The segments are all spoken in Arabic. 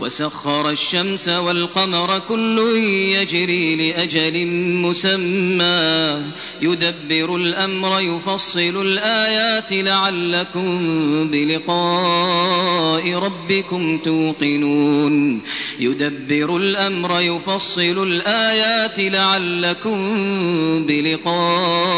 وسخر الشمس والقمر كل يجري لأجل مسمى. يدبر الأمر يفصل الآيات لعلكم بلقاء ربكم توقنون. يدبر الأمر يفصل الآيات لعلكم بلقاء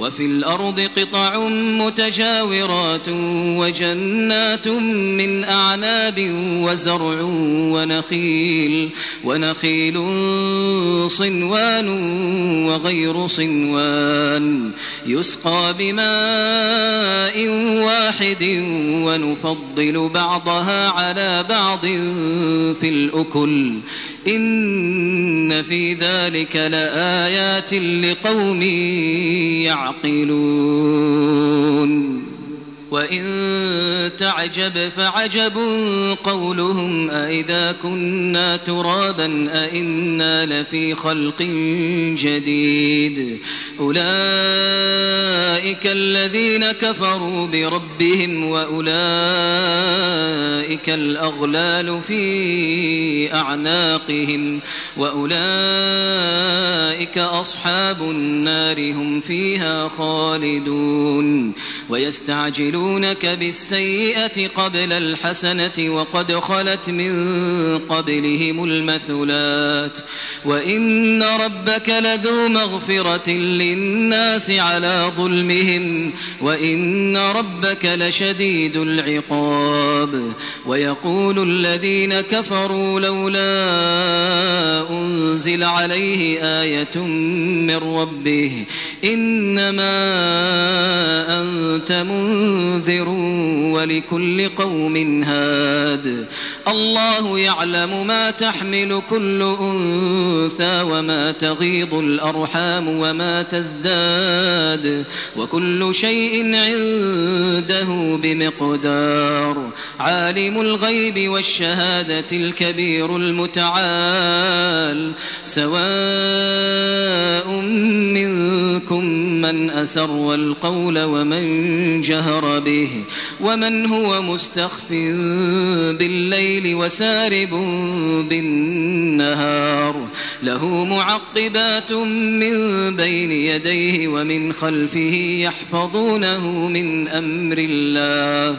وفي الأرض قطع متجاورات وجنات من أعناب وزرع ونخيل ونخيل صنوان وغير صنوان. يسقى بماء واحد ونفضل بعضها على بعض في الأكل. إن في ذلك لآيات لقوم يعقلون. وإن تعجب فعجب قولهم أئذا كنا ترابا أئنا لفي خلق جديد. أولئك الذين كفروا بربهم وأولئك الأغلال في أعناقهم. وأولئك أصحاب النار هم فيها خالدون. ويستعجلون يستعجلونك بالسيئة قبل الحسنة وقد خلت من قبلهم المثلات. وإن ربك لذو مغفرة للناس على ظلمهم. وإن ربك لشديد العقاب. ويقول الذين كفروا لولا أنزل عليه آية من ربه إنما أنت منذر ولكل قوم هاد الله يعلم ما تحمل كل أنثى وما تغيض الأرحام وما تزداد وكل شيء عنده بمقدار. عالم الغيب والشهادة الكبير المتعال. سواء منكم من أسر القول ومن جهر به ومن هو مستخف بالليل وسارب بالنهار. له معقبات من بين يديه ومن خلفه يحفظونه من أمر الله.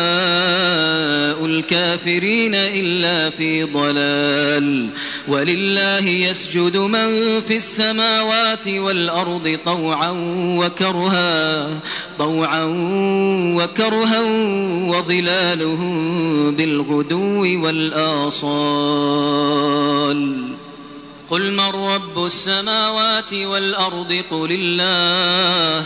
الكافرين إلا في ضلال. ولله يسجد من في السماوات والأرض طوعا وكرها طوعا وكرها وظلالهم بالغدو والآصال. قل من رب السماوات والأرض قل الله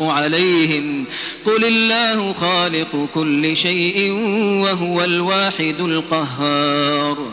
عليهم. قل الله خالق كل شيء وهو الواحد القهار.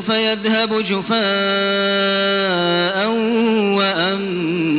فيذهب جفاء وأما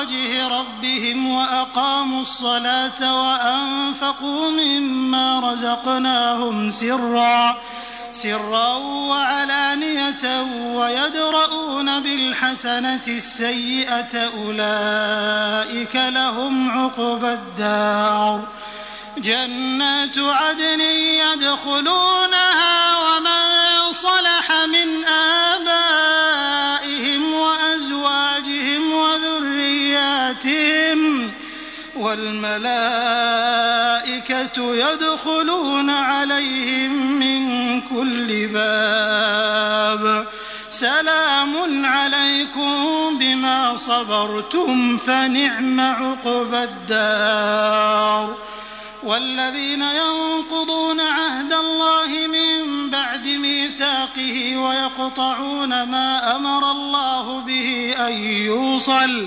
وجه ربهم وأقاموا الصلاة وأنفقوا مما رزقناهم سرًّا سرا وعلانية ويدرؤون بالحسنة السيئة أولئك لهم عقبى الدار. جنات عدن يدخلونها ومن صلح من آبائهم والملائكة يدخلون عليهم من كل باب. سلام عليكم بما صبرتم فنعم عقبى الدار. والذين ينقضون عهد الله من بعد ميثاقه ويقطعون ما أمر الله به أن يوصل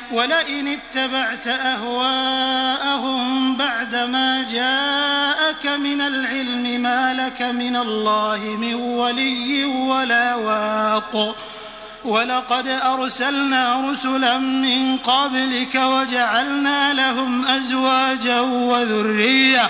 ولئن اتبعت أهواءهم بعدما جاءك من العلم ما لك من الله من ولي ولا واق. ولقد أرسلنا رسلا من قبلك وجعلنا لهم أزواجا وذرية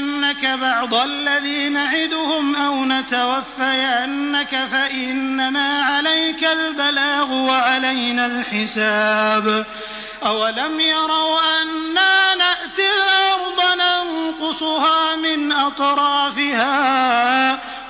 نرينك بعض الذي نعدهم أو نتوفينك فإنما عليك البلاغ وعلينا الحساب. أولم يروا أنا نأتي الأرض ننقصها من أطرافها؟